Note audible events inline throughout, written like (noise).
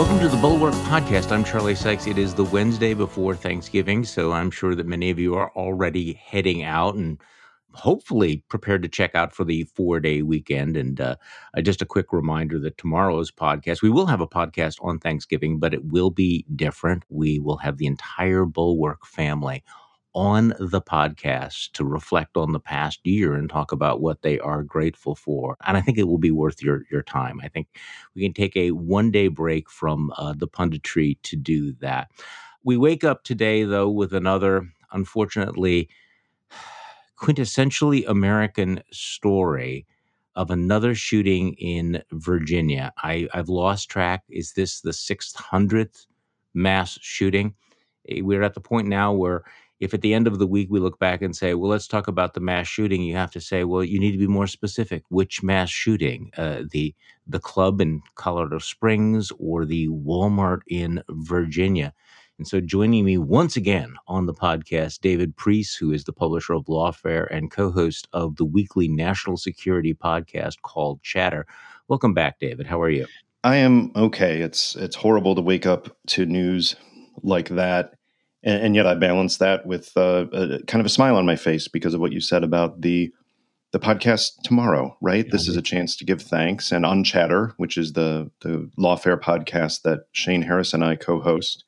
Welcome to the Bulwark Podcast. I'm Charlie Sykes. It is the Wednesday before Thanksgiving, so I'm sure that many of you are already heading out and hopefully prepared to check out for the four day weekend. And uh, uh, just a quick reminder that tomorrow's podcast, we will have a podcast on Thanksgiving, but it will be different. We will have the entire Bulwark family on the podcast to reflect on the past year and talk about what they are grateful for. And I think it will be worth your your time. I think we can take a one day break from uh, the punditry to do that. We wake up today though with another, unfortunately, quintessentially American story of another shooting in Virginia. I, I've lost track. Is this the 600th mass shooting? Eh, we're at the point now where if at the end of the week we look back and say, well, let's talk about the mass shooting, you have to say, well, you need to be more specific. Which mass shooting? Uh, the the club in Colorado Springs or the Walmart in Virginia? And so, joining me once again on the podcast, David Priess, who is the publisher of Lawfare and co host of the weekly national security podcast called Chatter. Welcome back, David. How are you? I am okay. It's it's horrible to wake up to news like that, and, and yet I balance that with uh, a, kind of a smile on my face because of what you said about the the podcast tomorrow. Right, yeah, this is a chance to give thanks, and on Chatter, which is the the Lawfare podcast that Shane Harris and I co-host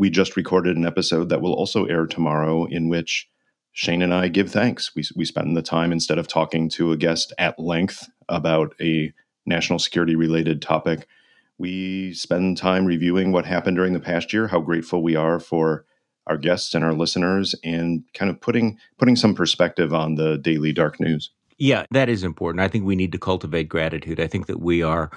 we just recorded an episode that will also air tomorrow in which Shane and I give thanks. We, we spend the time instead of talking to a guest at length about a national security related topic. We spend time reviewing what happened during the past year, how grateful we are for our guests and our listeners, and kind of putting putting some perspective on the daily dark news. Yeah, that is important. I think we need to cultivate gratitude. I think that we are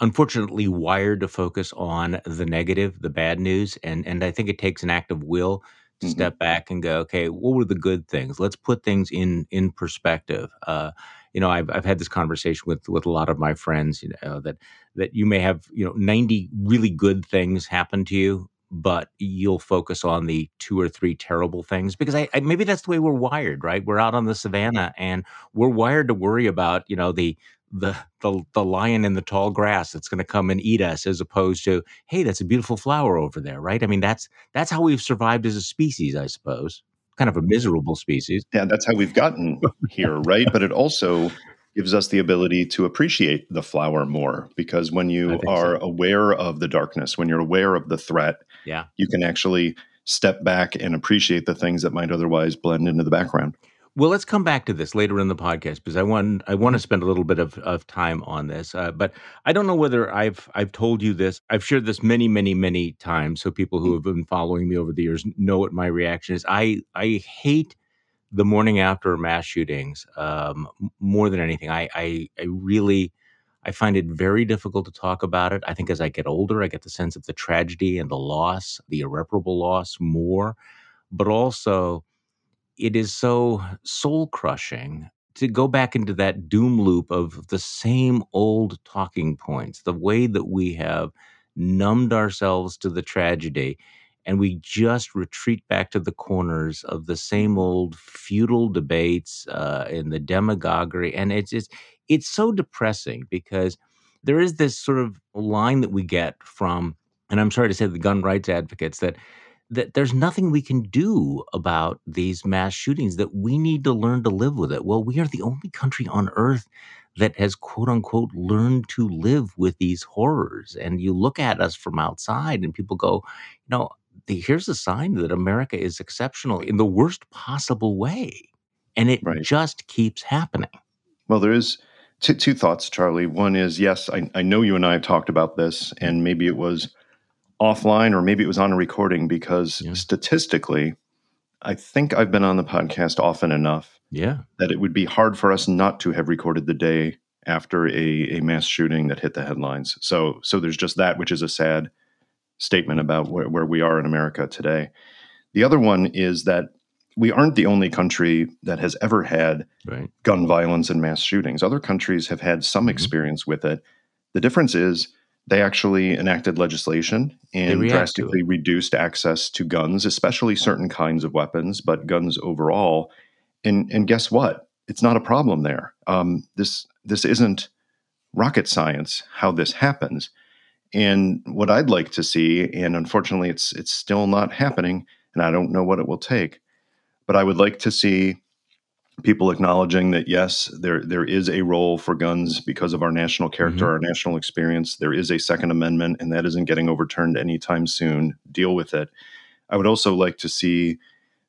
unfortunately wired to focus on the negative, the bad news, and and I think it takes an act of will to mm-hmm. step back and go, okay, what were the good things? Let's put things in in perspective. Uh, you know, I've I've had this conversation with with a lot of my friends. You know that that you may have you know ninety really good things happen to you, but you'll focus on the two or three terrible things because I, I, maybe that's the way we're wired, right? We're out on the savannah and we're wired to worry about you know the the the the lion in the tall grass that's going to come and eat us as opposed to hey that's a beautiful flower over there right? I mean that's that's how we've survived as a species i suppose. Kind of a miserable species. Yeah that's how we've gotten here right? But it also gives us the ability to appreciate the flower more because when you are so. aware of the darkness when you're aware of the threat yeah you can actually step back and appreciate the things that might otherwise blend into the background well, let's come back to this later in the podcast because I want I want to spend a little bit of, of time on this. Uh, but I don't know whether I've I've told you this. I've shared this many, many, many times. So people who have been following me over the years know what my reaction is. I I hate the morning after mass shootings um, more than anything. I, I I really I find it very difficult to talk about it. I think as I get older, I get the sense of the tragedy and the loss, the irreparable loss more, but also it is so soul crushing to go back into that doom loop of the same old talking points, the way that we have numbed ourselves to the tragedy and we just retreat back to the corners of the same old feudal debates uh, and the demagoguery and it's, it's it's so depressing because there is this sort of line that we get from and i'm sorry to say the gun rights advocates that that there's nothing we can do about these mass shootings, that we need to learn to live with it. Well, we are the only country on earth that has quote unquote learned to live with these horrors. And you look at us from outside and people go, you know, here's a sign that America is exceptional in the worst possible way. And it right. just keeps happening. Well, there is two, two thoughts, Charlie. One is yes, I, I know you and I have talked about this, and maybe it was offline or maybe it was on a recording because yeah. statistically, I think I've been on the podcast often enough yeah. that it would be hard for us not to have recorded the day after a, a mass shooting that hit the headlines. So so there's just that, which is a sad statement about where, where we are in America today. The other one is that we aren't the only country that has ever had right. gun violence and mass shootings. Other countries have had some mm-hmm. experience with it. The difference is they actually enacted legislation and drastically reduced access to guns, especially certain kinds of weapons, but guns overall. And and guess what? It's not a problem there. Um, this this isn't rocket science how this happens. And what I'd like to see, and unfortunately, it's it's still not happening, and I don't know what it will take, but I would like to see people acknowledging that yes, there there is a role for guns because of our national character, mm-hmm. our national experience. There is a Second Amendment, and that isn't getting overturned anytime soon. Deal with it. I would also like to see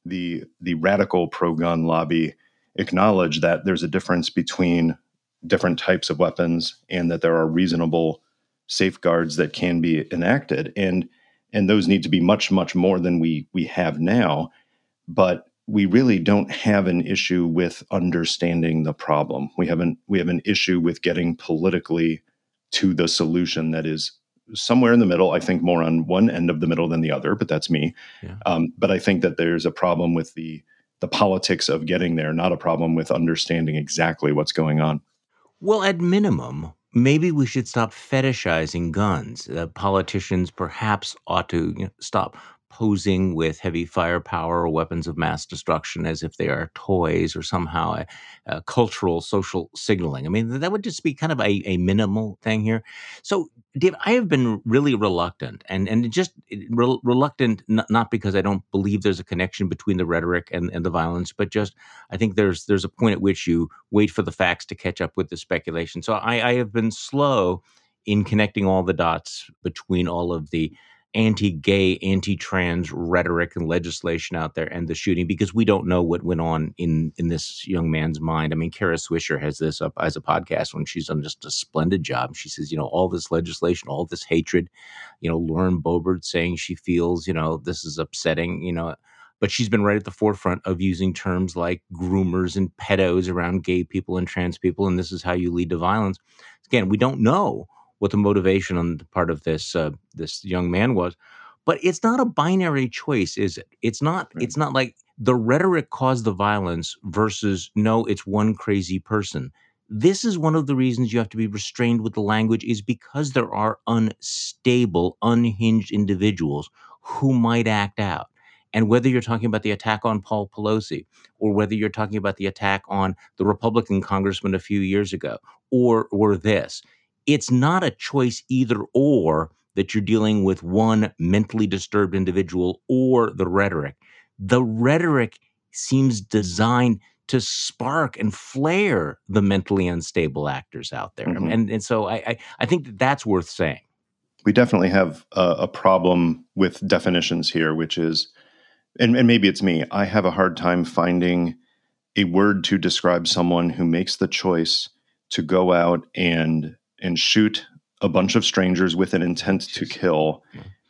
the the radical pro gun lobby acknowledge that there's a difference between different types of weapons and that there are reasonable safeguards that can be enacted. And and those need to be much much more than we we have now. But we really don't have an issue with understanding the problem. We have an we have an issue with getting politically to the solution that is somewhere in the middle i think more on one end of the middle than the other but that's me. Yeah. um, but i think that there's a problem with the the politics of getting there not a problem with understanding exactly what's going on. Well, at minimum, maybe we should stop fetishizing guns. Uh, politicians perhaps ought to you know, stop posing with heavy firepower or weapons of mass destruction as if they are toys or somehow a, a cultural social signaling. I mean, that would just be kind of a, a minimal thing here. So, Dave, I have been really reluctant and, and just eh, re- reluctant, not, not because I don't believe there's a connection between the rhetoric and, and the violence, but just I think there's there's a point at which you wait for the facts to catch up with the speculation. So I, I have been slow in connecting all the dots between all of the anti-gay, anti-trans rhetoric and legislation out there and the shooting because we don't know what went on in in this young man's mind. I mean, Kara Swisher has this up as a podcast when she's done just a splendid job. She says, you know, all this legislation, all this hatred, you know, Lauren Boebert saying she feels, you know, this is upsetting, you know, but she's been right at the forefront of using terms like groomers and pedos around gay people and trans people, and this is how you lead to violence. Again, we don't know what the motivation on the part of this uh, this young man was. But it's not a binary choice, is it? It's not. Right. It's not like the rhetoric caused the violence versus no, it's one crazy person. This is one of the reasons you have to be restrained with the language, is because there are unstable, unhinged individuals who might act out. And whether you're talking about the attack on Paul Pelosi, or whether you're talking about the attack on the Republican congressman a few years ago, or or this, it's not a choice either or that you're dealing with one mentally disturbed individual or the rhetoric. The rhetoric seems designed to spark and flare the mentally unstable actors out there. Mm-hmm. And, and so I, I, I, think that that's worth saying. We definitely have a, a problem with definitions here, which is, and, and maybe it's me, I have a hard time finding a word to describe someone who makes the choice to go out and and shoot a bunch of strangers with an intent to kill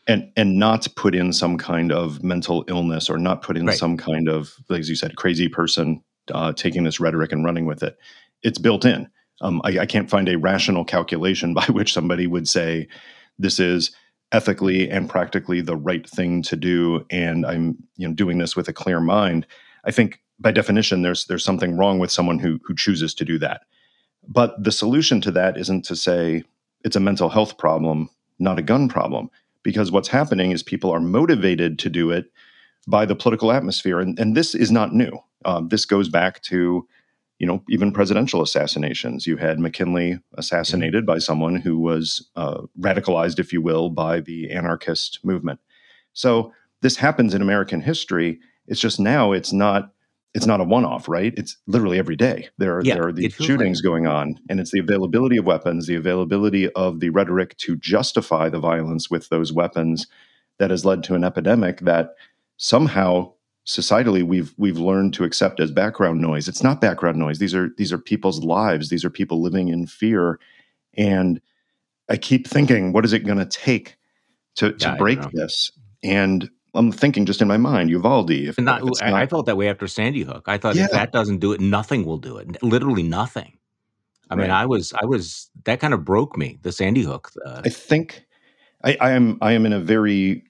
and and not put in some kind of mental illness or not put in right. some kind of as you said crazy person uh, taking this rhetoric and running with it. It's built in. Um, I, I can't find a rational calculation (laughs) by which somebody would say this is ethically and practically the right thing to do and i'm you know doing this with a clear mind. I think by definition there's there's something wrong with someone who who chooses to do that but the solution to that isn't to say it's a mental health problem, not a gun problem, because what's happening is people are motivated to do it by the political atmosphere. And, and this is not new. Um, this goes back to, you know, even presidential assassinations. You had McKinley assassinated by someone who was uh, radicalized, if you will, by the anarchist movement. So this happens in American history. It's just now it's not it's not a one-off, right? It's literally every day. There are, yeah, there are these shootings like going on, and it's the availability of weapons, the availability of the rhetoric to justify the violence with those weapons that has led to an epidemic that somehow societally we've we've learned to accept as background noise. It's not background noise. These are these are people's lives. These are people living in fear, and I keep thinking, what is it going to take to to yeah, break this? And I'm thinking just in my mind, Uvalde. If, not, if not, I felt that way after Sandy Hook. I thought yeah. if that doesn't do it, nothing will do it. Literally nothing. I right. mean, I was, I was that kind of broke me. The Sandy Hook. Uh, I think I, I am, I am in a very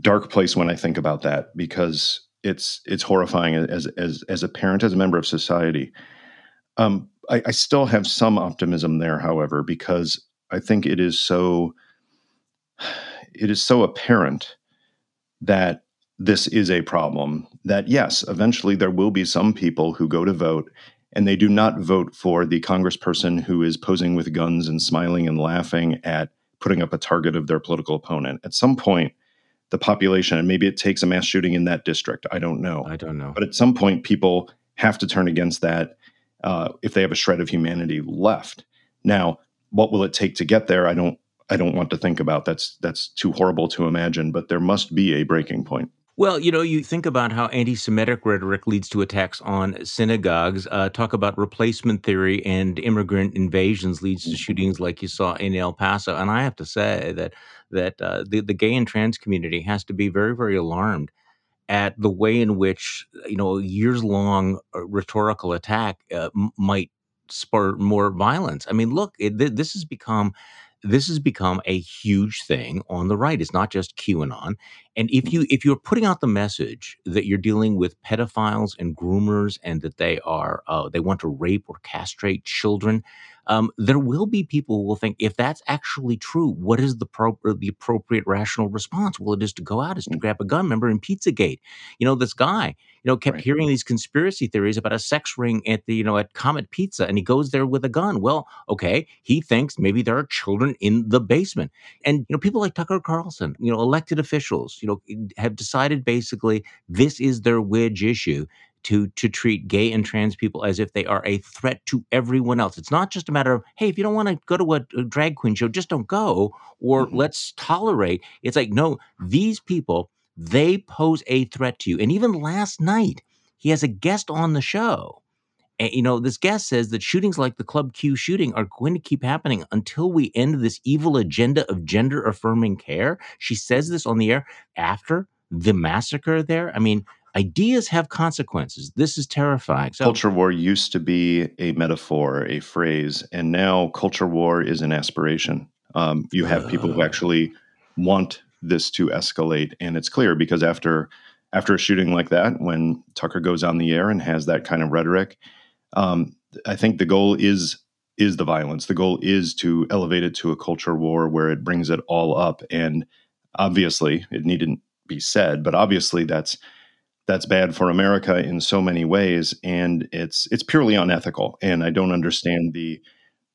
dark place when I think about that because it's, it's horrifying as, as, as a parent, as a member of society. Um, I, I still have some optimism there, however, because I think it is so, (sighs) it is so apparent that this is a problem. That yes, eventually there will be some people who go to vote and they do not vote for the congressperson who is posing with guns and smiling and laughing at putting up a target of their political opponent. At some point, the population, and maybe it takes a mass shooting in that district. I don't know. I don't know. But at some point, people have to turn against that uh, if they have a shred of humanity left. Now, what will it take to get there? I don't. I don't want to think about. That's that's too horrible to imagine. But there must be a breaking point. Well, you know, you think about how anti Semitic rhetoric leads to attacks on synagogues, uh, talk about replacement theory and immigrant invasions leads to mm-hmm. shootings like you saw in El Paso. And I have to say that that uh, the, the gay and trans community has to be very, very alarmed at the way in which, you know, years long uh, rhetorical attack uh, m- might spur more violence. I mean, look, it, th- this has become this has become a huge thing on the right. It's not just QAnon. And if you if you're putting out the message that you're dealing with pedophiles and groomers and that they are uh, they want to rape or castrate children, um, there will be people who will think if that's actually true, what is the pro- the appropriate rational response? Well, it is to go out, is to mm. grab a gun. Remember in Pizzagate, you know this guy, you know, kept right. hearing these conspiracy theories about a sex ring at the you know at Comet Pizza, and he goes there with a gun. Well, okay, he thinks maybe there are children in the basement, and you know people like Tucker Carlson, you know, elected officials, you know, have decided basically this is their wedge issue to to treat gay and trans people as if they are a threat to everyone else. It's not just a matter of hey, if you don't want to go to a, a, drag queen show, just don't go, or mm-hmm. let's tolerate. It's like no, these people they pose a threat to you. And even last night, he has a guest on the show. And, you know, this guest says that shootings like the Club Q shooting are going to keep happening until we end this evil agenda of gender affirming care. She says this on the air after the massacre there. I mean, ideas have consequences. This is terrifying. So, culture war used to be a metaphor, a phrase, and now culture war is an aspiration. Um, you have people who actually want this to escalate, and it's clear because after after a shooting like that, when Tucker goes on the air and has that kind of rhetoric, um, I think the goal is is the violence. The goal is to elevate it to a culture war where it brings it all up, and obviously, it needn't be said, but obviously that's that's bad for America in so many ways, and it's it's purely unethical. And I don't understand the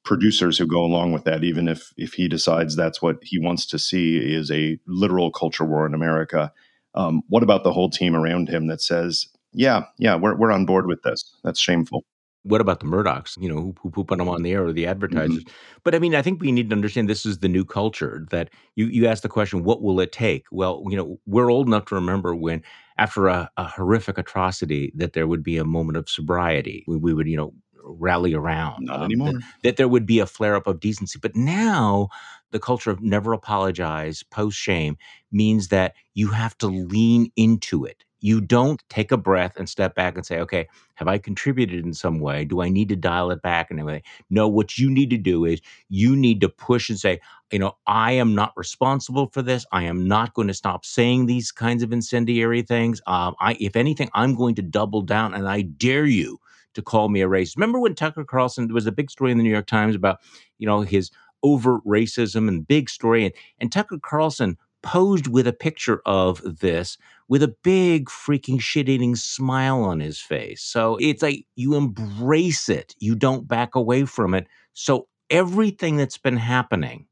producers who go along with that, even if if he decides that's what he wants to see is a literal culture war in America. Um, what about the whole team around him that says, "Yeah, yeah, we're we're on board with this"? That's shameful what about the Murdochs, you know, who, who, put them on the air or the advertisers? Mm-hmm. But I mean, I think we need to understand this is the new culture that you, you ask the question, what will it take? Well, you know, we're old enough to remember when after a, a horrific atrocity that there would be a moment of sobriety. We, we would, you know, rally around. Not um, anymore. That, that, there would be a flare up of decency. But now the culture of never apologize, post shame means that you have to lean into it you don't take a breath and step back and say, okay, have I contributed in some way? Do I need to dial it back and everything? No, what you need to do is you need to push and say, you know, I am not responsible for this. I am not going to stop saying these kinds of incendiary things. Um, I, if anything, I'm going to double down and I dare you to call me a racist. Remember when Tucker Carlson, there was a big story in the New York Times about, you know, his overt racism and big story. And, and Tucker Carlson posed with a picture of this with a big freaking shit eating smile on his face. So it's like you embrace it, you don't back away from it. So everything that's been happening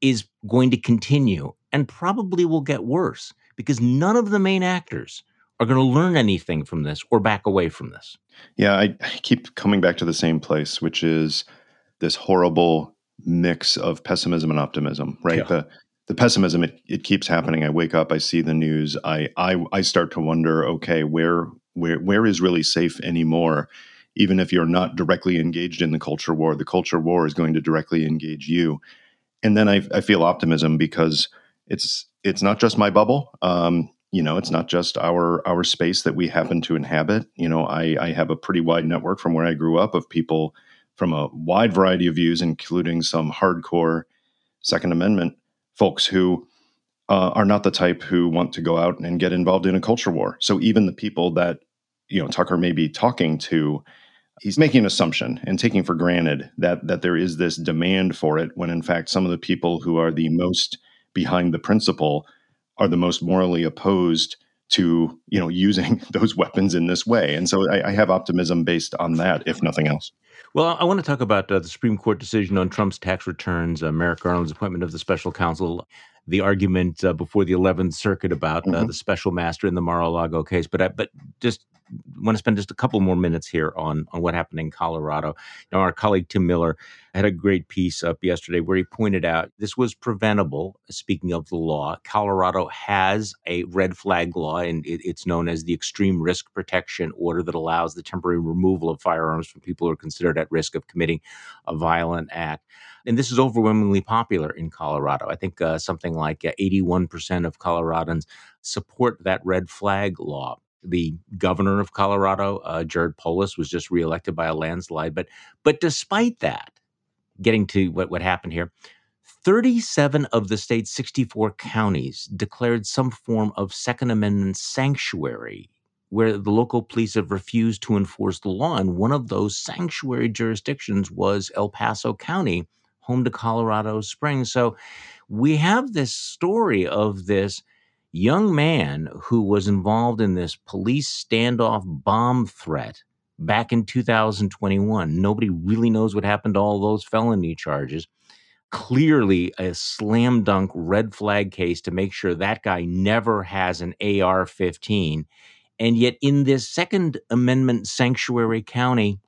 is going to continue and probably will get worse because none of the main actors are going to learn anything from this or back away from this. Yeah, I keep coming back to the same place, which is this horrible mix of pessimism and optimism, right? Yeah. The the pessimism it, it keeps happening. I wake up i see the news I, I i start to wonder okay where where where is really safe anymore? Even if you're not directly engaged in the culture war the culture war is going to directly engage you. And then i, I feel optimism because it's it's not just my bubble. Um, you know it's not just our our space that we happen to inhabit. You know i i have a pretty wide network from where i grew up of people from a wide variety of views including some hardcore second amendment folks who uh, are not the type who want to go out and get involved in a culture war. So even the people that you know Tucker may be talking to, he's making an assumption and taking for granted that that there is this demand for it. When in fact, some of the people who are the most behind the principle are the most morally opposed to you know using (laughs) those weapons in this way. And so I, I have optimism based on that, if nothing else. Well, I want to talk about uh, the Supreme Court decision on Trump's tax returns, uh, Merrick Garland's appointment of the special counsel, the argument uh, before the 11th Circuit about uh, mm-hmm. the special master in the Mar-a-Lago case. But I, but just want to spend just a couple more minutes here on on what happened in Colorado. Now, our colleague Tim Miller had a great piece up yesterday where he pointed out this was preventable. Speaking of the law, Colorado has a red flag law, and it, it's known as the Extreme Risk Protection Order that allows the temporary removal of firearms from people who are considered at risk of committing a violent act. And this is overwhelmingly popular in Colorado. I think uh, something like uh, 81% of Coloradans support that red flag law the governor of Colorado, uh, Jared Polis, was just reelected by a landslide. But but despite that, getting to what, what happened here, 37 of the state's 64 counties declared some form of Second Amendment sanctuary where the local police have refused to enforce the law. And one of those sanctuary jurisdictions was El Paso County, home to Colorado Springs. So we have this story of this young man who was involved in this police standoff bomb threat back in 2021. Nobody really knows what happened to all those felony charges. Clearly, a slam dunk red flag case to make sure that guy never has an AR 15. And yet, in this Second Amendment sanctuary county,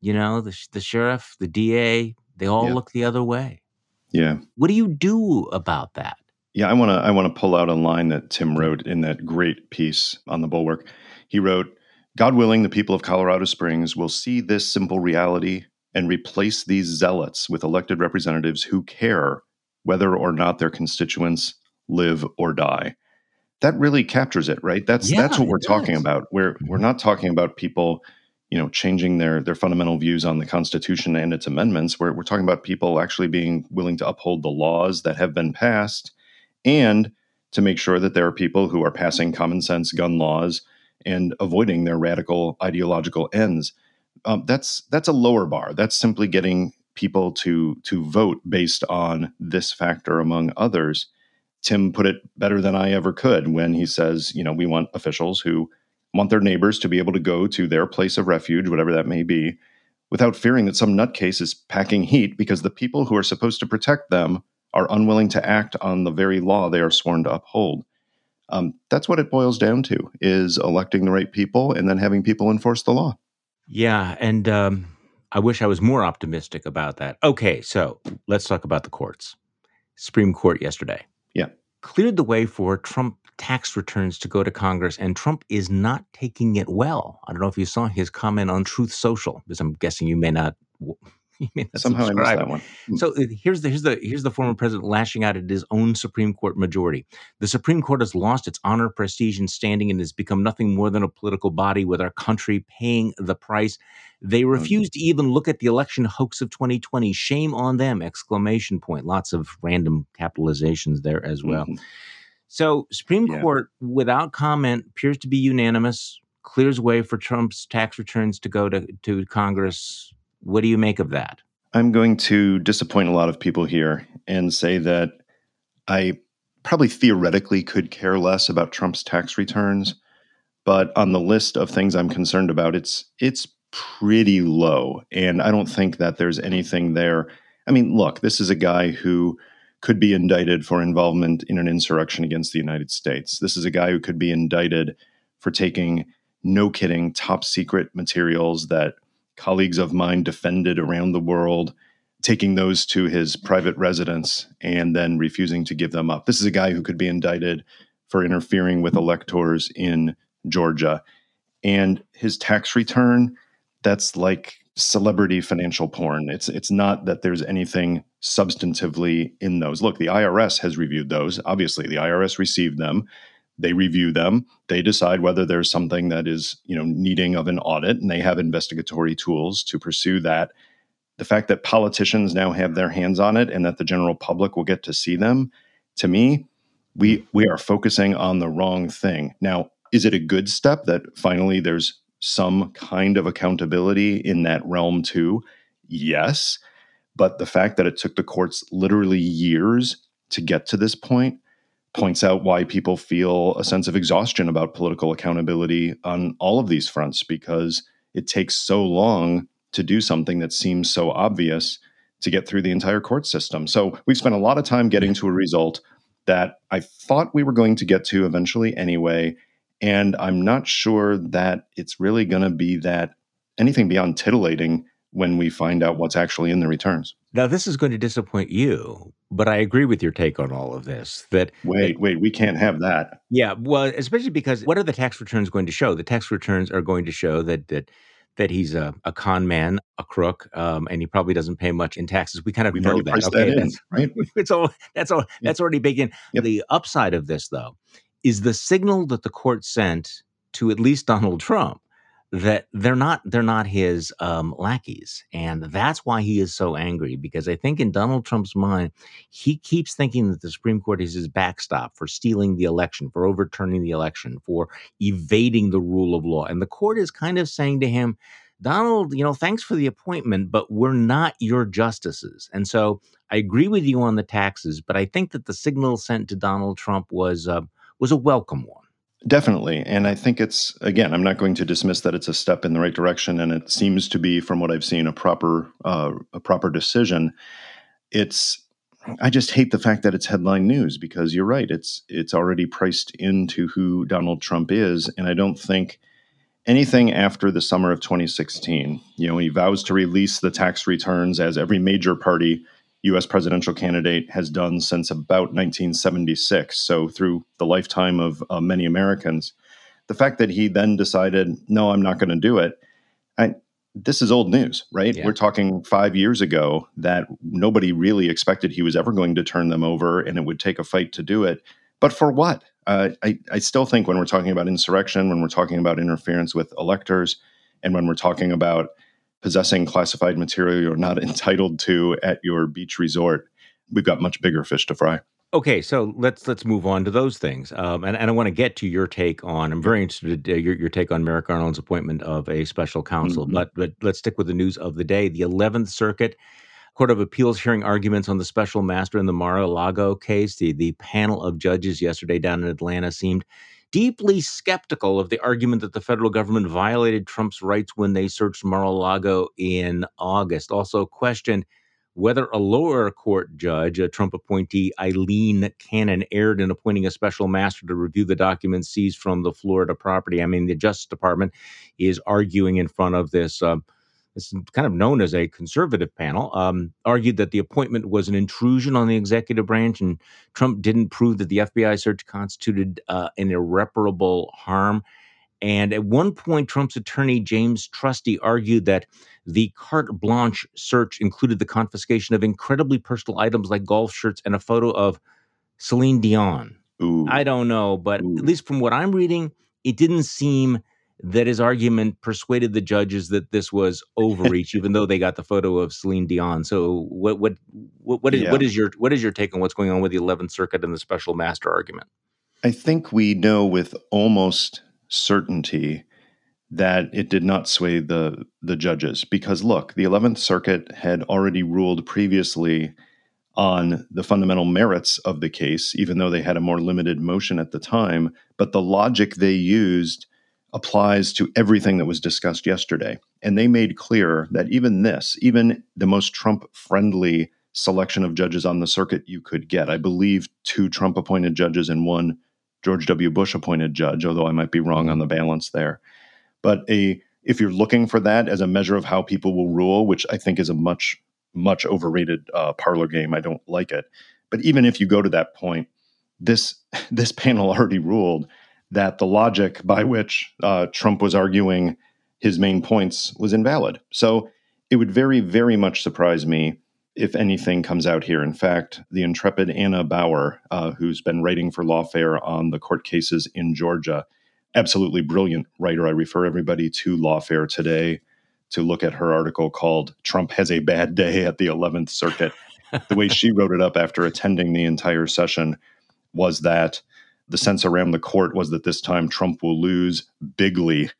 you know, the, the sheriff, the DA, they all yeah. look the other way. Yeah. What do you do about that? Yeah, I want to I want to pull out a line that Tim wrote in that great piece on the bulwark. He wrote, "God willing, the people of Colorado Springs will see this simple reality and replace these zealots with elected representatives who care whether or not their constituents live or die." That really captures it, right? That's yeah, that's what we're talking about. We're we're mm-hmm. not talking about people you know changing their their fundamental views on the constitution and its amendments we're, we're talking about people actually being willing to uphold the laws that have been passed and to make sure that there are people who are passing common sense gun laws and avoiding their radical ideological ends. Um, that's that's a lower bar. That's simply getting people to to vote based on this factor among others. Tim put it better than I ever could when he says, you know, we want officials who want their neighbors to be able to go to their place of refuge, whatever that may be, without fearing that some nutcase is packing heat because the people who are supposed to protect them are unwilling to act on the very law they are sworn to uphold. Um, that's what it boils down to: is electing the right people and then having people enforce the law. Yeah, and um, I wish I was more optimistic about that. Okay, so let's talk about the courts. Supreme Court yesterday. Yeah. Cleared the way for Trump tax returns to go to Congress, and Trump is not taking it well. I don't know if you saw his comment on Truth Social, because I'm guessing you may not (laughs) Somehow subscribe. I missed that one. Hmm. So uh, here's the here's the here's the former president lashing out at his own Supreme Court majority. The Supreme Court has lost its honor, prestige, and standing, and has become nothing more than a political body with our country paying the price. They refuse mm-hmm. to even look at the election hoax of 2020. Shame on them! Exclamation point. Lots of random capitalizations there as well. Mm-hmm. So Supreme yeah. Court, without comment, appears to be unanimous. Clears way for Trump's tax returns to go to, to Congress what do you make of that? I'm going to disappoint a lot of people here and say that I probably theoretically could care less about Trump's tax returns, but on the list of things I'm concerned about, it's it's pretty low, and I don't think that there's anything there. I mean, look, this is a guy who could be indicted for involvement in an insurrection against the United States. This is a guy who could be indicted for taking no kidding top secret materials that colleagues of mine defended around the world, taking those to his private residence and then refusing to give them up. This is a guy who could be indicted for interfering with electors in Georgia. And his tax return, that's like celebrity financial porn. It's it's not that there's anything substantively in those. Look, the IRS has reviewed those. Obviously, the IRS received them they review them they decide whether there's something that is you know needing of an audit and they have investigatory tools to pursue that. The fact that politicians now have their hands on it and that the general public will get to see them to me we we are focusing on the wrong thing. Now is it a good step that finally there's some kind of accountability in that realm too? Yes but the fact that it took the courts literally years to get to this point points out why people feel a sense of exhaustion about political accountability on all of these fronts because it takes so long to do something that seems so obvious to get through the entire court system. So we've spent a lot of time getting to a result that I thought we were going to get to eventually anyway. And I'm not sure that it's really going to be that anything beyond titillating when we find out what's actually in the returns. Now, this is going to disappoint you, but I agree with your take on all of this. That wait, wait, we can't have that. Yeah, well, especially because what are the tax returns going to show? The tax returns are going to show that that that he's a, a con man, a crook, um, and he probably doesn't pay much in taxes. We kind of We've know that. Okay, that in, that's right. (laughs) It's all that's all that's already baked in. Yep. The upside of this, though, is the signal that the court sent to at least Donald Trump that they're not they're not his um, lackeys, and that's why he is so angry. Because I think in Donald Trump's mind, he keeps thinking that the Supreme Court is his backstop for stealing the election, for overturning the election, for evading the rule of law, and the court is kind of saying to him. Donald, you know, thanks for the appointment, but we're not your justices. And so I agree with you on the taxes, but I think that the signal sent to Donald Trump was uh, was a welcome one. Definitely. And I think it's, again, I'm not going to dismiss that it's a step in the right direction. And it seems to be, from what I've seen, a proper, uh, a proper decision. It's, I just hate the fact that it's headline news because you're right. It's, it's already priced into who Donald Trump is. And I don't think anything after the summer of 2016, you know, he vows to release the tax returns as every major party US presidential candidate has done since about 1976. So, through the lifetime of uh, many Americans, the fact that he then decided, no, I'm not going to do it, I, this is old news, right? Yeah. We're talking five years ago that nobody really expected he was ever going to turn them over and it would take a fight to do it. But for what? Uh, I, I still think when we're talking about insurrection, when we're talking about interference with electors, and when we're talking about possessing classified material you're not (laughs) entitled to at your beach resort. We've got much bigger fish to fry. Okay, so let's let's move on to those things, um, and, and I want to get to your take on. I'm very interested in uh, your, your take on Merrick Garland's appointment of a special counsel, mm-hmm. but but let's stick with the news of the day. The 11th Circuit Court of Appeals hearing arguments on the special master in the Mar-a-Lago case. The the panel of judges yesterday down in Atlanta seemed deeply skeptical of the argument that the federal government violated Trump's rights when they searched Mar a Lago in August. Also, questioned whether a lower court judge, a Trump appointee Aileen Cannon, erred in appointing a special master to review the documents seized from the Florida property. I mean, the Justice Department is arguing in front of this. Uh, it's kind of known as a conservative panel, um, argued that the appointment was an intrusion on the executive branch, and Trump didn't prove that the FBI search constituted uh, an irreparable harm. And at one point, Trump's attorney, James Trusty, argued that the carte blanche search included the confiscation of incredibly personal items like golf shirts and a photo of Celine Dion. Ooh. I don't know, but Ooh. at least from what I'm reading, it didn't seem that his argument persuaded the judges that this was overreach, (laughs) even though they got the photo of Celine Dion. So, what what what, what is yeah. what is your what is your take on what's going on with the Eleventh Circuit and the special master argument? I think we know with almost certainty that it did not sway the the judges because look, the Eleventh Circuit had already ruled previously on the fundamental merits of the case, even though they had a more limited motion at the time. But the logic they used applies to everything that was discussed yesterday. And they made clear that even this, even the most Trump friendly selection of judges on the circuit you could get, I believe two Trump appointed judges and one George W. Bush appointed judge, although I might be wrong on the balance there. But a if you're looking for that as a measure of how people will rule, which I think is a much much overrated uh, parlor game, I don't like it. But even if you go to that point, this (laughs) this panel already ruled that the logic by which uh, Trump was arguing his main points was invalid. So it would very, very much surprise me if anything comes out here. In fact, the intrepid Anna Bower, uh, who's been writing for Lawfare on the court cases in Georgia, absolutely brilliant writer. I refer everybody to Lawfare today to look at her article called Trump Has a Bad Day at the 11th Circuit. the way she wrote it up after attending the entire session was that the sense around the court was that this time Trump will lose bigly.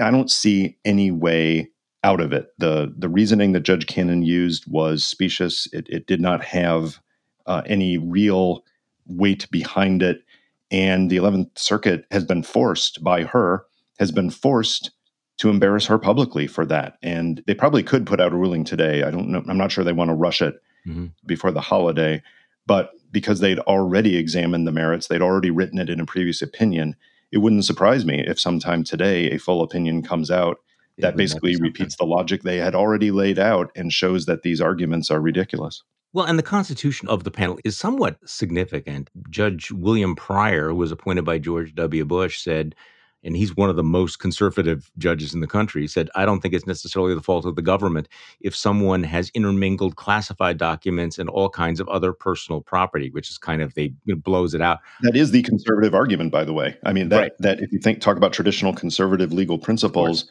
I don't see any way out of it. the The reasoning that Judge Cannon used was specious. It, it did not have uh, any real weight behind it. And the 11th Circuit has been forced by her, has been forced to embarrass her publicly for that. And they probably could put out a ruling today. I don't know. I'm not sure they want to rush it mm-hmm. before the holiday. But because they'd already examined the merits, they'd already written it in a previous opinion, it wouldn't surprise me if sometime today a full opinion comes out that basically repeats the logic they had already laid out and shows that these arguments are ridiculous. Well, and the constitution of the panel is somewhat significant. Judge William Pryor, who was appointed by George W. Bush, said and he's one of the most conservative judges in the country, He said, I don't think it's necessarily the fault of the government if someone has intermingled classified documents and all kinds of other personal property, which is kind of, they it blows it out. That is the conservative argument, by the way. I mean, that, right. that if you think, talk about traditional conservative legal principles,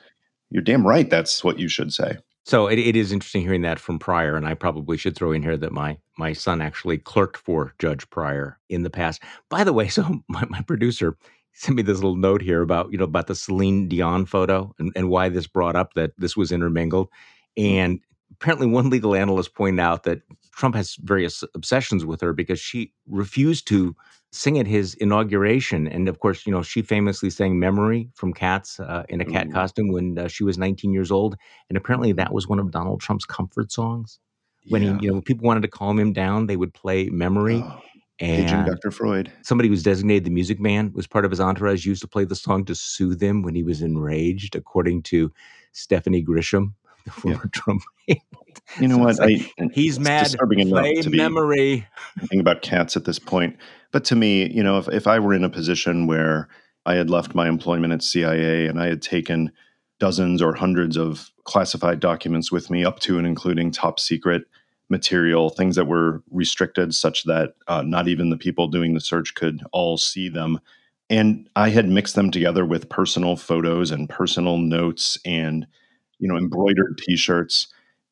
you're damn right that's what you should say. So it, it is interesting hearing that from Pryor, and I probably should throw in here that my my son actually clerked for Judge Pryor in the past. By the way, (laughs) so my, my producer, sent me this little note here about you know about the Celine Dion photo and, and why this brought up that this was intermingled. And apparently, one legal analyst pointed out that Trump has various obsessions with her because she refused to sing at his inauguration. And of course, you know, she famously sang Memory from Cats uh, in a cat Ooh. costume when uh, she was 19 years old. And apparently, that was one of Donald Trump's comfort songs. When yeah. he, you know, people wanted to calm him down, they would play Memory. Oh. And Dr. Freud. Somebody who was designated the music man was part of his entourage, used to play the song to soothe him when he was enraged, according to Stephanie Grisham, (laughs) the former yeah. Trump. you know what? Like, I, uh, he's mad. Disturbing play to memory. Thinking about cats at this point. But to me, you know, if, if I were in a position where I had left my employment at CIA and I had taken dozens or hundreds of classified documents with me, up to and including top secret material, things that were restricted such that uh, not even the people doing the search could all see them. And I had mixed them together with personal photos and personal notes and, you know, embroidered T-shirts.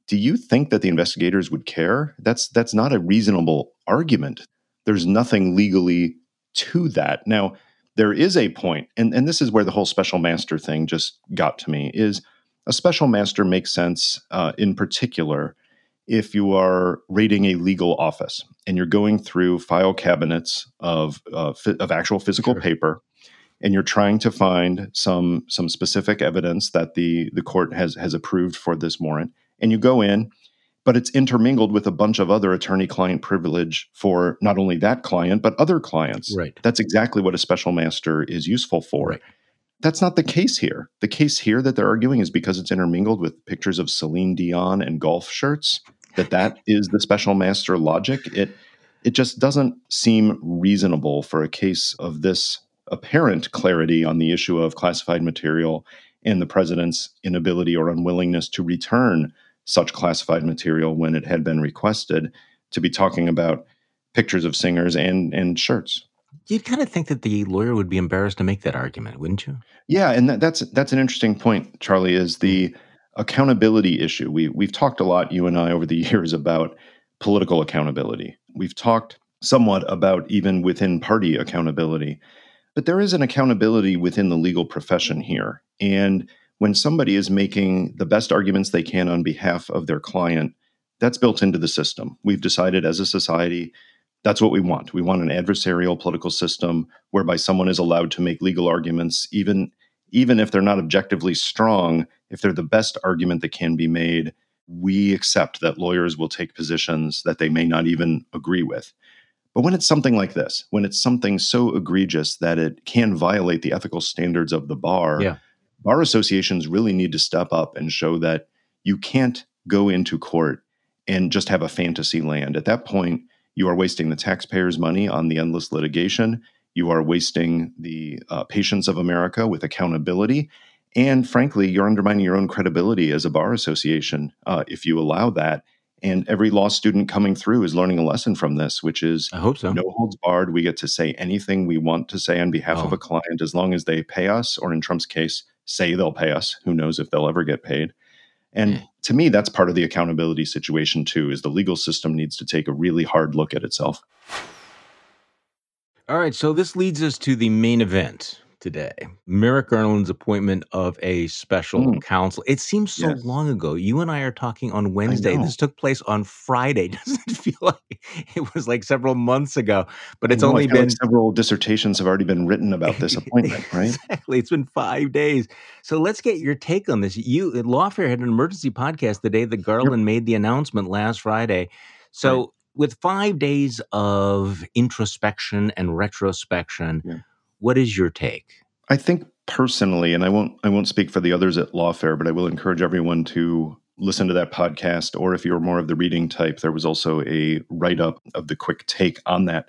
Do you think that the investigators would care? That's that's not a reasonable argument. There's nothing legally to that. Now, there is a point, and, and this is where the whole special master thing just got to me, is a special master makes sense uh, in particular if you are raiding a legal office and you're going through file cabinets of uh, fi- of actual physical sure. paper and you're trying to find some some specific evidence that the the court has has approved for this warrant and you go in but it's intermingled with a bunch of other attorney client privilege for not only that client but other clients right that's exactly what a special master is useful for right. That's not the case here. The case here that they're arguing is because it's intermingled with pictures of Celine Dion and golf shirts that that is the special master logic. It it just doesn't seem reasonable for a case of this apparent clarity on the issue of classified material and the president's inability or unwillingness to return such classified material when it had been requested to be talking about pictures of singers and and shirts. You'd kind of think that the lawyer would be embarrassed to make that argument, wouldn't you? Yeah, and that, that's that's an interesting point, Charlie. Is the hmm. Accountability issue. We we've talked a lot, you and I, over the (laughs) years about political accountability. We've talked somewhat about even within party accountability. But there is an accountability within the legal profession here. And when somebody is making the best arguments they can on behalf of their client, that's built into the system. We've decided as a society that's what we want. We want an adversarial political system whereby someone is allowed to make legal arguments even even if they're not objectively strong, if they're the best argument that can be made, we accept that lawyers will take positions that they may not even agree with. But when it's something like this, when it's something so egregious that it can violate the ethical standards of the bar, yeah. bar associations really need to step up and show that you can't go into court and just have a fantasy land. At that point, you are wasting the taxpayers' money on the endless litigation you are wasting the uh, patience of America with accountability. And frankly, you're undermining your own credibility as a bar association uh, if you allow that. And every law student coming through is learning a lesson from this, which is I hope so. No holds barred. We get to say anything we want to say on behalf oh. of a client as long as they pay us, or in Trump's case, say they'll pay us. Who knows if they'll ever get paid? And mm. to me, that's part of the accountability situation too. Is the legal system needs to take a really hard look at itself. All right, so this leads us to the main event today. Merrick Garland's appointment of a special Mm, counsel. It seems so yes, long ago. You and I are talking on Wednesday. This took place on Friday. (laughs) Doesn't feel like it was like several months ago? But it's know. Only feel like been several dissertations have already been written about this (laughs) appointment, right? exactly. It's been five days. So let's get your take on this. You Lawfare had an emergency podcast the day that. Garland made the announcement last Friday. Right. With five days of introspection and retrospection, Yeah. what is your take? I think personally, and I won't I won't speak for the others at Lawfare, but I will encourage everyone to listen to that podcast. Or if you're more of the reading type, there was also a write up of the quick take on that.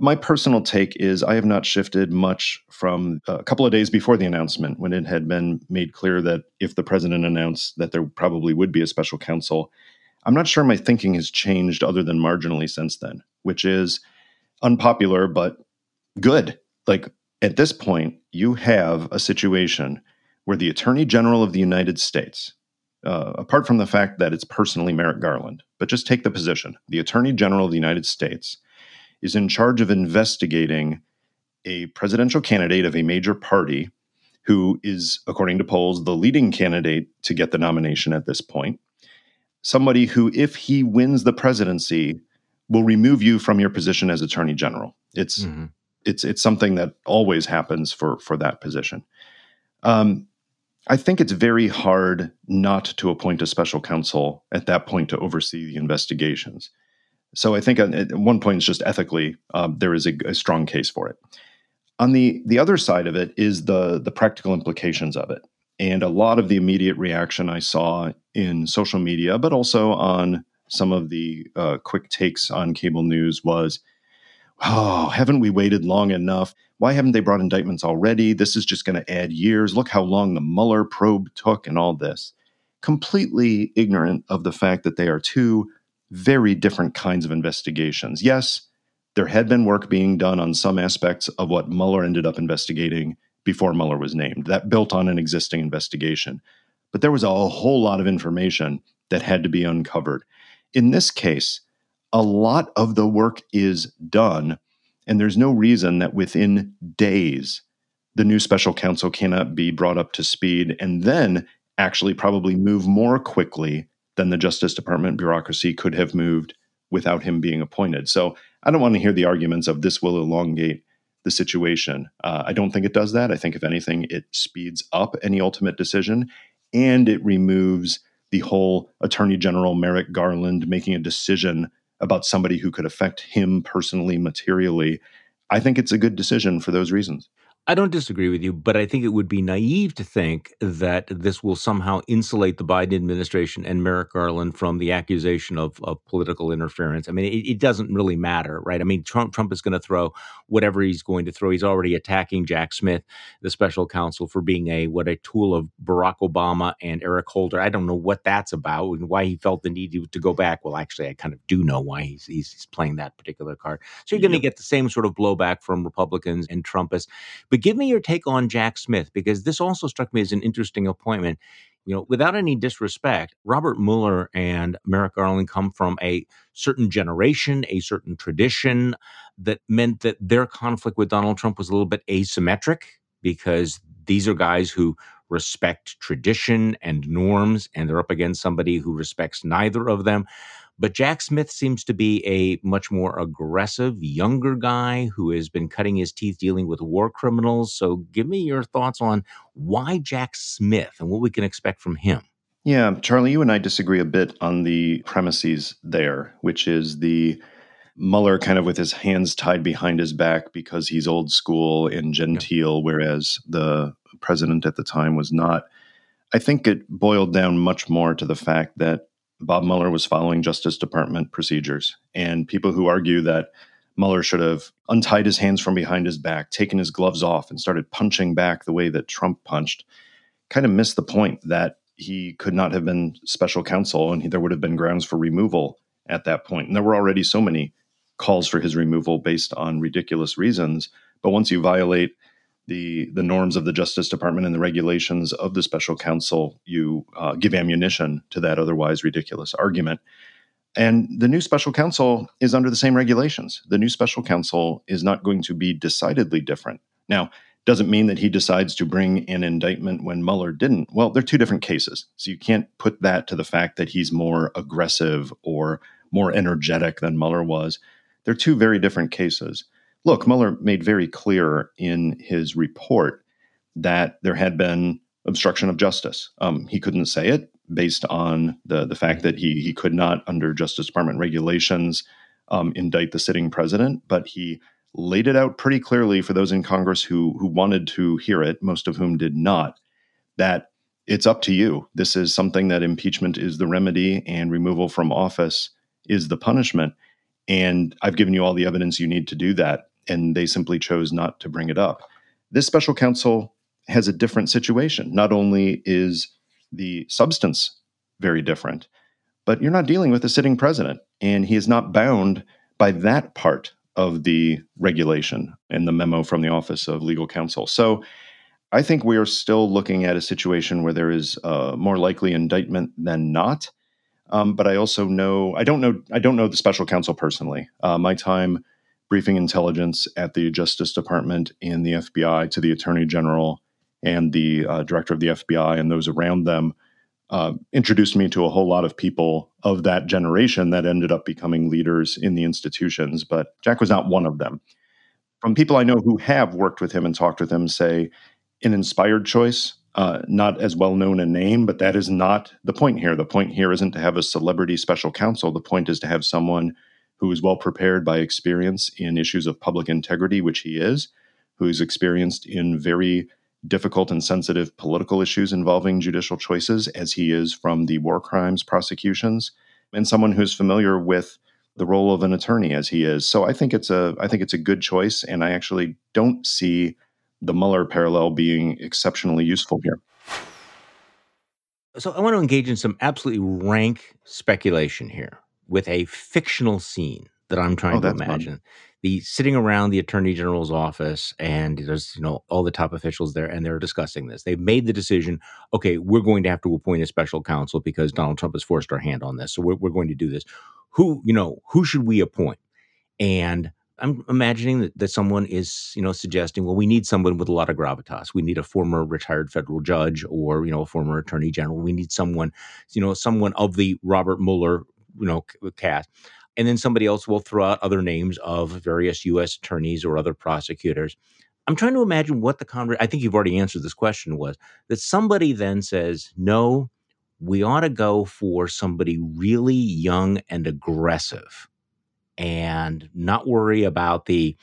My personal take is I have not shifted much from a couple of days before the announcement when it had been made clear that if the president announced that there probably would be a special counsel, I'm not sure my thinking has changed other than marginally since then, which is unpopular but good. Like at this point, you have a situation where the Attorney General of the United States, uh, apart from the fact that it's personally Merrick Garland, but just take the position the Attorney General of the United States is in charge of investigating a presidential candidate of a major party who is, according to polls, the leading candidate to get the nomination at this point. Somebody who, if he wins the presidency, will remove you from your position as Attorney General. It's Mhm. it's it's something that always happens for for that position. Um, I think it's very hard not to appoint a special counsel at that point to oversee the investigations. So I think at, at one point, it's just ethically um, there is a, a strong case for it. On the the other side of it is the the practical implications of it, and a lot of the immediate reaction I saw in social media, but also on some of the uh, quick takes on cable news was oh, haven't we waited long enough? Why haven't they brought indictments already? This is just going to add years. Look how long the Mueller probe took and all this. Completely ignorant of the fact that they are two very different kinds of investigations. Yes, there had been work being done on some aspects of what Mueller ended up investigating before Mueller was named. That built on an existing investigation. But there was a whole lot of information that had to be uncovered. In this case, a lot of the work is done, and there's no reason that within days the new special counsel cannot be brought up to speed and then actually probably move more quickly than the Justice Department bureaucracy could have moved without him being appointed. So I don't want to hear the arguments of this will elongate the situation. Uh, I don't think it does that. I think, if anything, it speeds up any ultimate decision and it removes the whole Attorney General Merrick Garland making a decision about somebody who could affect him personally, materially. I think it's a good decision for those reasons. I don't disagree with you, but I think it would be naive to think that this will somehow insulate the Biden administration and Merrick Garland from the accusation of, of political interference. I mean, it, it doesn't really matter, right? I mean, Trump Trump is going to throw whatever he's going to throw. He's already attacking Jack Smith, the special counsel, for being a what a tool of Barack Obama and Eric Holder. I don't know what that's about and why he felt the need to, to go back. Well, actually, I kind of do know why he's he's, he's playing that particular card. So you're going to get the same sort of blowback from Republicans and Trumpists. But give me your take on Jack Smith, because this also struck me as an interesting appointment. You know, without any disrespect, Robert Mueller and Merrick Garland come from a certain generation, a certain tradition that meant that their conflict with Donald Trump was a little bit asymmetric because these are guys who respect tradition and norms, and they're up against somebody who respects neither of them. But Jack Smith seems to be a much more aggressive, younger guy who has been cutting his teeth dealing with war criminals. So give me your thoughts on why Jack Smith and what we can expect from him. Yeah, Charlie, you and I disagree a bit on the premises there, which is the Mueller kind of with his hands tied behind his back because he's old school and genteel, whereas the president at the time was not. I think it boiled down much more to the fact that Bob Mueller was following Justice Department procedures. And people who argue that Mueller should have untied his hands from behind his back, taken his gloves off, and started punching back the way that Trump punched kind of missed the point that he could not have been special counsel and he, there would have been grounds for removal at that point. And there were already so many calls for his removal based on ridiculous reasons. But once you violate the the norms of the Justice Department and the regulations of the special counsel, you uh, give ammunition to that otherwise ridiculous argument. And the new special counsel is under the same regulations. The new special counsel is not going to be decidedly different. Now, doesn't mean that he decides to bring an indictment when Mueller didn't. Well, they're two different cases. So you can't put that to the fact that he's more aggressive or more energetic than Mueller was. They're two very different cases. Look, Mueller made very clear in his report that there had been obstruction of justice. Um, he couldn't say it based on the the fact that he he could not, under Justice Department regulations, um, indict the sitting president, but he laid it out pretty clearly for those in Congress who who wanted to hear it, most of whom did not, that it's up to you. This is something that impeachment is the remedy and removal from office is the punishment. And I've given you all the evidence you need to do that. And they simply chose not to bring it up. This special counsel has a different situation. Not only is the substance very different, but you're not dealing with a sitting president, and he is not bound by that part of the regulation and the memo from the Office of Legal Counsel. So I think we are still looking at a situation where there is a more likely indictment than not. Um, but I also know I don't know I don't know the special counsel personally. Uh, my time briefing intelligence at the Justice Department and the FBI to the Attorney General and the uh, director of the FBI and those around them uh, introduced me to a whole lot of people of that generation that ended up becoming leaders in the institutions. But Jack was not one of them. From people I know who have worked with him and talked with him, say an inspired choice, uh, not as well known a name, but that is not the point here. The point here isn't to have a celebrity special counsel. The point is to have someone who is well prepared by experience in issues of public integrity, which he is, who is experienced in very difficult and sensitive political issues involving judicial choices, as he is from the war crimes prosecutions, and someone who's familiar with the role of an attorney as he is. So I think it's a I think it's a good choice, and I actually don't see the Mueller parallel being exceptionally useful here. So I want to engage in some absolutely rank speculation here with a fictional scene that I'm trying Oh, to that's fun. imagine. The sitting around the attorney general's office, and there's you know all the top officials there, and they're discussing this. They've made the decision. Okay, we're going to have to appoint a special counsel because Donald Trump has forced our hand on this. So we're, we're going to do this. Who you know who should we appoint? And I'm imagining that, that someone is, you know, suggesting, well, we need someone with a lot of gravitas. We need a former retired federal judge or, you know, a former attorney general. We need someone, you know, someone of the Robert Mueller, you know, cast. And then somebody else will throw out other names of various U.S. attorneys or other prosecutors. I'm trying to imagine what the conversation, I think you've already answered this question was that somebody then says, no, we ought to go for somebody really young and aggressive and not worry about the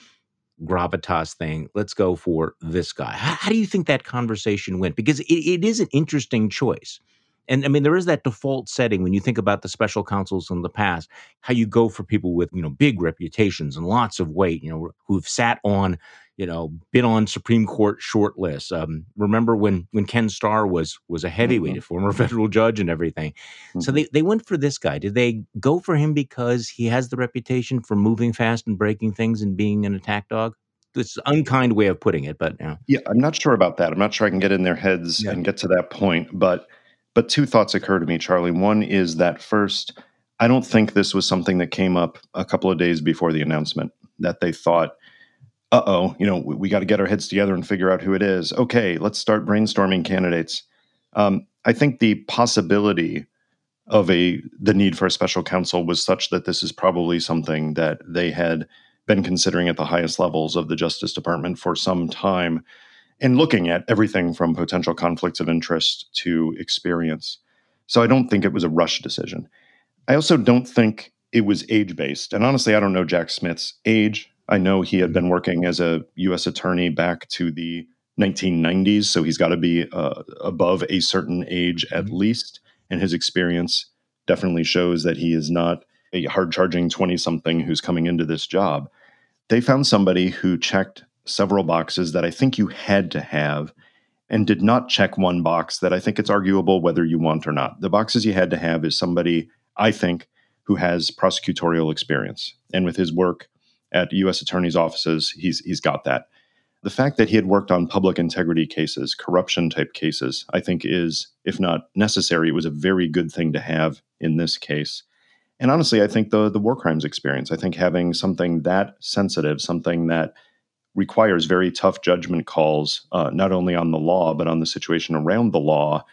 gravitas thing. Let's go for this guy. How, how do you think that conversation went? Because it, it is an interesting choice. And I mean, there is that default setting when you think about the special counsels in the past, how you go for people with, you know, big reputations and lots of weight, you know, who've sat on, you know, been on Supreme Court short lists. Um, remember when when Ken Starr was was a heavyweight, Mhm. a former (laughs) federal judge and everything. So Mhm. they, they went for this guy. Did they go for him because he has the reputation for moving fast and breaking things and being an attack dog? It's an unkind way of putting it, but yeah. Yeah, I'm not sure about that. I'm not sure I can get in their heads Yeah. and get to that point. But but two thoughts occur to me, Charlie. One is that first, I don't think this was something that came up a couple of days before the announcement. That they thought, uh oh, you know, we, we got to get our heads together and figure out who it is. Okay, let's start brainstorming candidates. Um, I think the possibility of a the need for a special counsel was such that this is probably something that they had been considering at the highest levels of the Justice Department for some time and looking at everything from potential conflicts of interest to experience. So I don't think it was a rush decision. I also don't think it was age based. And honestly, I don't know Jack Smith's age. I know he had been working as a U.S. attorney back to the 1990s, so he's got to be uh, above a certain age at Mhm. least. And his experience definitely shows that he is not a hard charging 20 something who's coming into this job. They found somebody who checked several boxes that I think you had to have and did not check one box that I think it's arguable whether you want or not. The boxes you had to have is somebody, I think, who has prosecutorial experience. And with his work at US attorneys' offices, he's he's got that. The fact that he had worked on public integrity cases, corruption type cases, I think is, if not necessary, it was a very good thing to have in this case. And honestly, I think the the war crimes experience, I think having something that sensitive, something that requires very tough judgment calls, uh, not only on the law but on the situation around the law,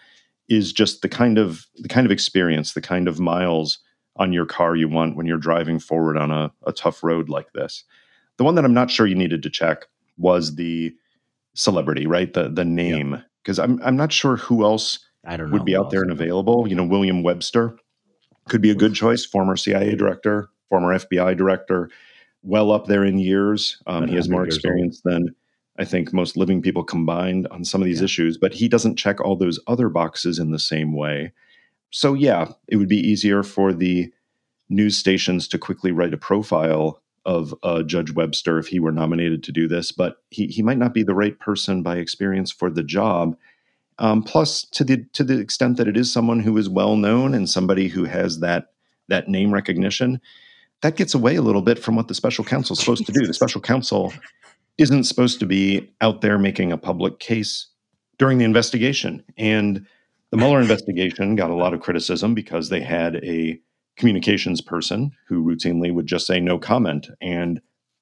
is just the kind of the kind of experience, the kind of miles on your car you want when you're driving forward on a, a tough road like this. The one that I'm not sure you needed to check was the celebrity, right? The the name, because yeah. I'm I'm not sure who else I don't would be out there and available. You know, William Webster could be a good choice. Former CIA director, former FBI director, well up there in years. Um, he has more experience than I think most living people combined on some of these yeah. issues, but he doesn't check all those other boxes in the same way. So, yeah, it would be easier for the news stations to quickly write a profile of uh, Judge Webster if he were nominated to do this, but he, he might not be the right person by experience for the job. Um, plus, to the to the extent that it is someone who is well known and somebody who has that that name recognition, that gets away a little bit from what the special counsel is supposed to do. The special counsel isn't supposed to be out there making a public case during the investigation. And the Mueller investigation got a lot of criticism because they had a communications person who routinely would just say no comment and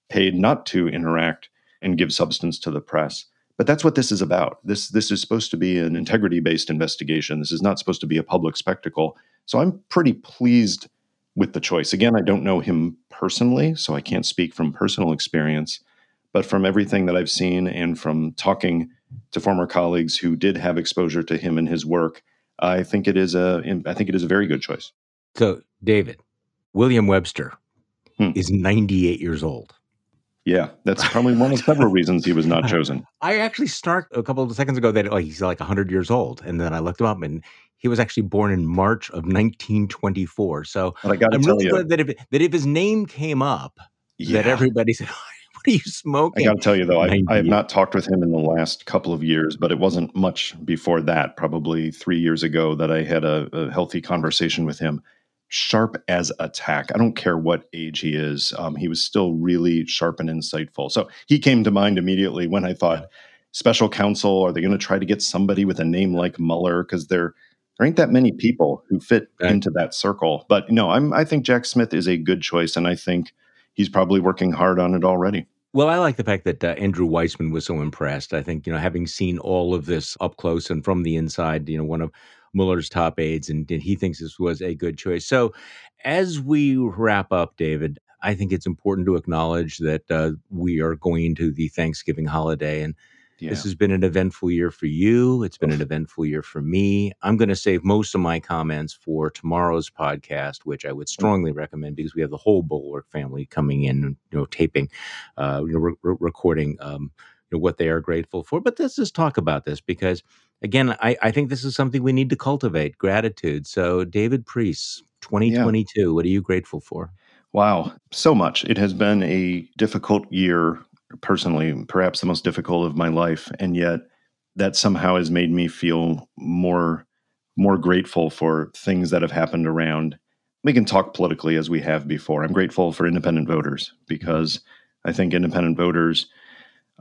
paid not to interact and give substance to the press. But that's what this is about. This this is supposed to be an integrity-based investigation. This is not supposed to be a public spectacle. So I'm pretty pleased with the choice. Again, I don't know him personally, so I can't speak from personal experience, but from everything that I've seen and from talking to former colleagues who did have exposure to him and his work, I think it is a I think it is a very good choice. So, David, William Webster hmm. is 98 years old. Yeah, that's probably one of several reasons he was not (laughs) chosen. I actually start a couple of seconds ago that oh, he's like 100 years old, and then I looked him up, and he was actually born in March of 1924. So I am really you, glad that if that if his name came up, yeah. that everybody said, "What (laughs) are (laughs) you smoking?" I got to tell you though, I, I, have not talked with him in the last couple of years, but it wasn't much before that. Probably three years ago, that I had a, a healthy conversation with him. Sharp as a tack. I don't care what age he is. Um, he was still really sharp and insightful. So he came to mind immediately when I thought. Special counsel? Are they going to try to get somebody with a name like Mueller? Because they're there ain't that many people who fit right. into that circle. But no, I'm I think Jack Smith is a good choice, and I think he's probably working hard on it already. Well, I like the fact that uh, Andrew Weissmann was so impressed. I think you know, having seen all of this up close and from the inside, you know, one of Mueller's top aides, and, and he thinks this was a good choice. So, as we wrap up, David, I think it's important to acknowledge that uh, we are going to the Thanksgiving holiday, and yeah. This has been an eventful year for you. It's been an eventful year for me. I'm going to save most of my comments for tomorrow's podcast, which I would strongly recommend because we have the whole Bulwark family coming in, you know, taping, uh, you know, re- re- recording, um, you know, what they are grateful for. But let's just talk about this because, again, I, I think this is something we need to cultivate gratitude. So, David Priess, 2022, yeah. what are you grateful for? Wow, so much. It has been a difficult year personally, perhaps the most difficult of my life, and yet that somehow has made me feel more more grateful for things that have happened around. We can talk politically as we have before. I'm grateful for independent voters because I think independent voters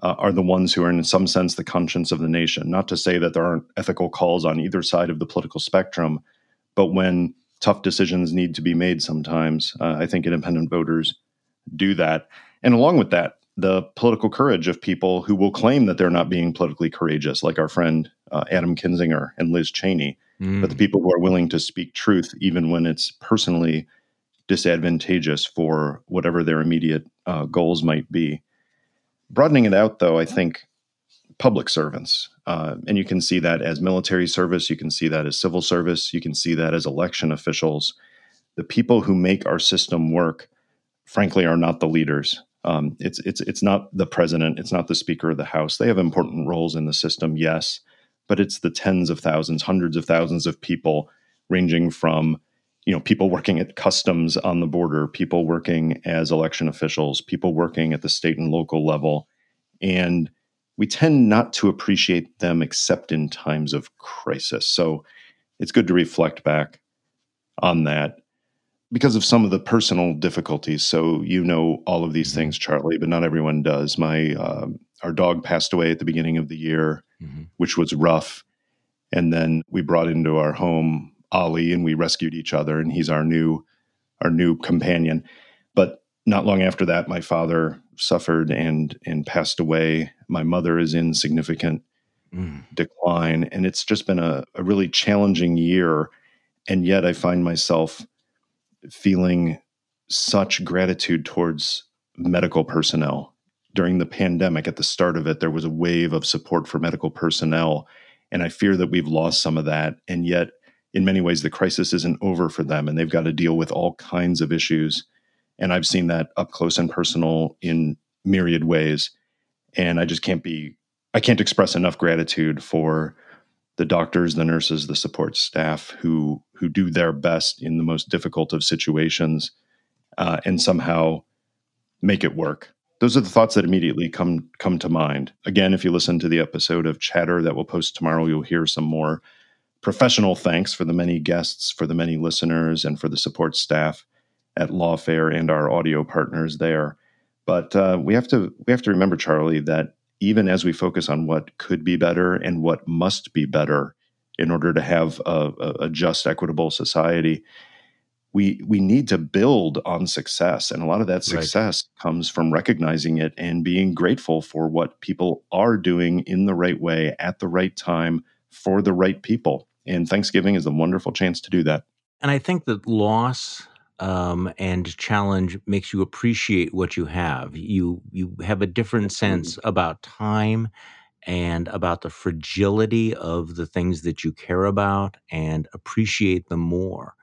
uh, are the ones who are, in some sense, the conscience of the nation. Not to say that there aren't ethical calls on either side of the political spectrum, but when tough decisions need to be made sometimes, uh, I think independent voters do that. And along with that, the political courage of people who will claim that they're not being politically courageous, like our friend uh, Adam Kinzinger and Liz Cheney, mm. but the people who are willing to speak truth even when it's personally disadvantageous for whatever their immediate uh, goals might be. Broadening it out, though, I think public servants, uh, and you can see that as military service, you can see that as civil service, you can see that as election officials. The people who make our system work, frankly, are not the leaders. Um, it's it's it's not the president, it's not the speaker of the house. They have important roles in the system, yes, but it's the tens of thousands, hundreds of thousands of people, ranging from you know people working at customs on the border, people working as election officials, people working at the state and local level, and we tend not to appreciate them except in times of crisis. So it's good to reflect back on that because of some of the personal difficulties. So you know all of these mm-hmm. things, Charlie, but not everyone does. My um, our dog passed away at the beginning of the year, mm-hmm. which was rough, and then we brought into our home Ollie, and we rescued each other, and he's our new our new companion. But not long after that, my father suffered and and passed away. My mother is in significant mm. decline, and it's just been a, a really challenging year. And yet, I find myself feeling such gratitude towards medical personnel during the pandemic. At the start of it, there was a wave of support for medical personnel, and I fear that we've lost some of that. And yet, in many ways, the crisis isn't over for them, and they've got to deal with all kinds of issues and I've seen that up close and personal in myriad ways. And I just can't be, I can't express enough gratitude for the doctors, the nurses, the support staff who who do their best in the most difficult of situations, uh, and somehow make it work. Those are the thoughts that immediately come come to mind. Again, if you listen to the episode of Chatter that we'll post tomorrow, you'll hear some more professional thanks for the many guests, for the many listeners, and for the support staff at Lawfare and our audio partners there. But uh, we have to we have to remember, Charlie, that even as we focus on what could be better and what must be better in order to have a, a just, equitable society, we we need to build on success, and a lot of that success right. comes from recognizing it and being grateful for what people are doing in the right way at the right time for the right people. And Thanksgiving is a wonderful chance to do that. And I think that loss um, and challenge makes you appreciate what you have. You you have a different sense about time and about the fragility of the things that you care about and appreciate them more.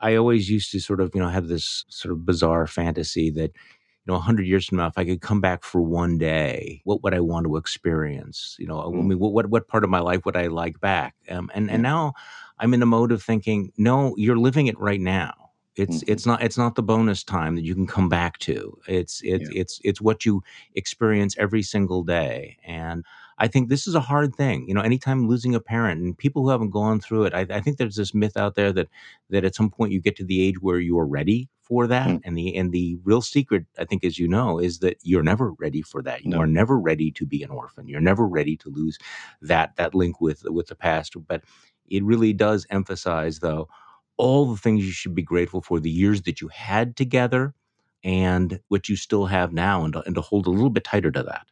I always used to sort of, you know, have this sort of bizarre fantasy that, you know, 100 years from now, if I could come back for one day, what would I want to experience? You know, mm. I mean, what, what part of my life would I like back? Um, and, and now I'm in a mode of thinking, no, you're living it right now it's mm-hmm. it's not it's not the bonus time that you can come back to. It's it's yeah. it's it's what you experience every single day. And I think this is a hard thing. You know, anytime losing a parent and people who haven't gone through it, I, I think there's this myth out there that that at some point you get to the age where you are ready for that. Mm. And the and the real secret, I think, as you know, is that you're never ready for that. You no. are never ready to be an orphan. You're never ready to lose that that link with with the past. But it really does emphasize, though, all the things you should be grateful for, the years that you had together and what you still have now, and and to hold a little bit tighter to that.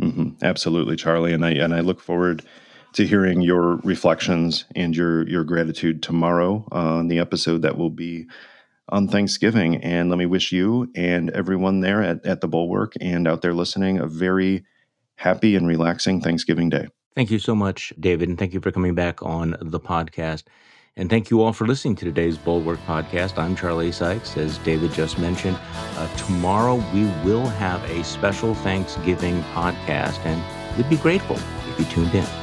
Mm-hmm. Absolutely, Charlie. And I, and I look forward to hearing your reflections and your, your gratitude tomorrow on the episode that will be on Thanksgiving. And let me wish you and everyone there at, at the Bulwark and out there listening a very happy and relaxing Thanksgiving day. Thank you so much, David. And thank you for coming back on the podcast. And thank you all for listening to today's Bulwark podcast. I'm Charlie Sykes, as David just mentioned. Uh, tomorrow we will have a special Thanksgiving podcast, and we'd be grateful if you tuned in.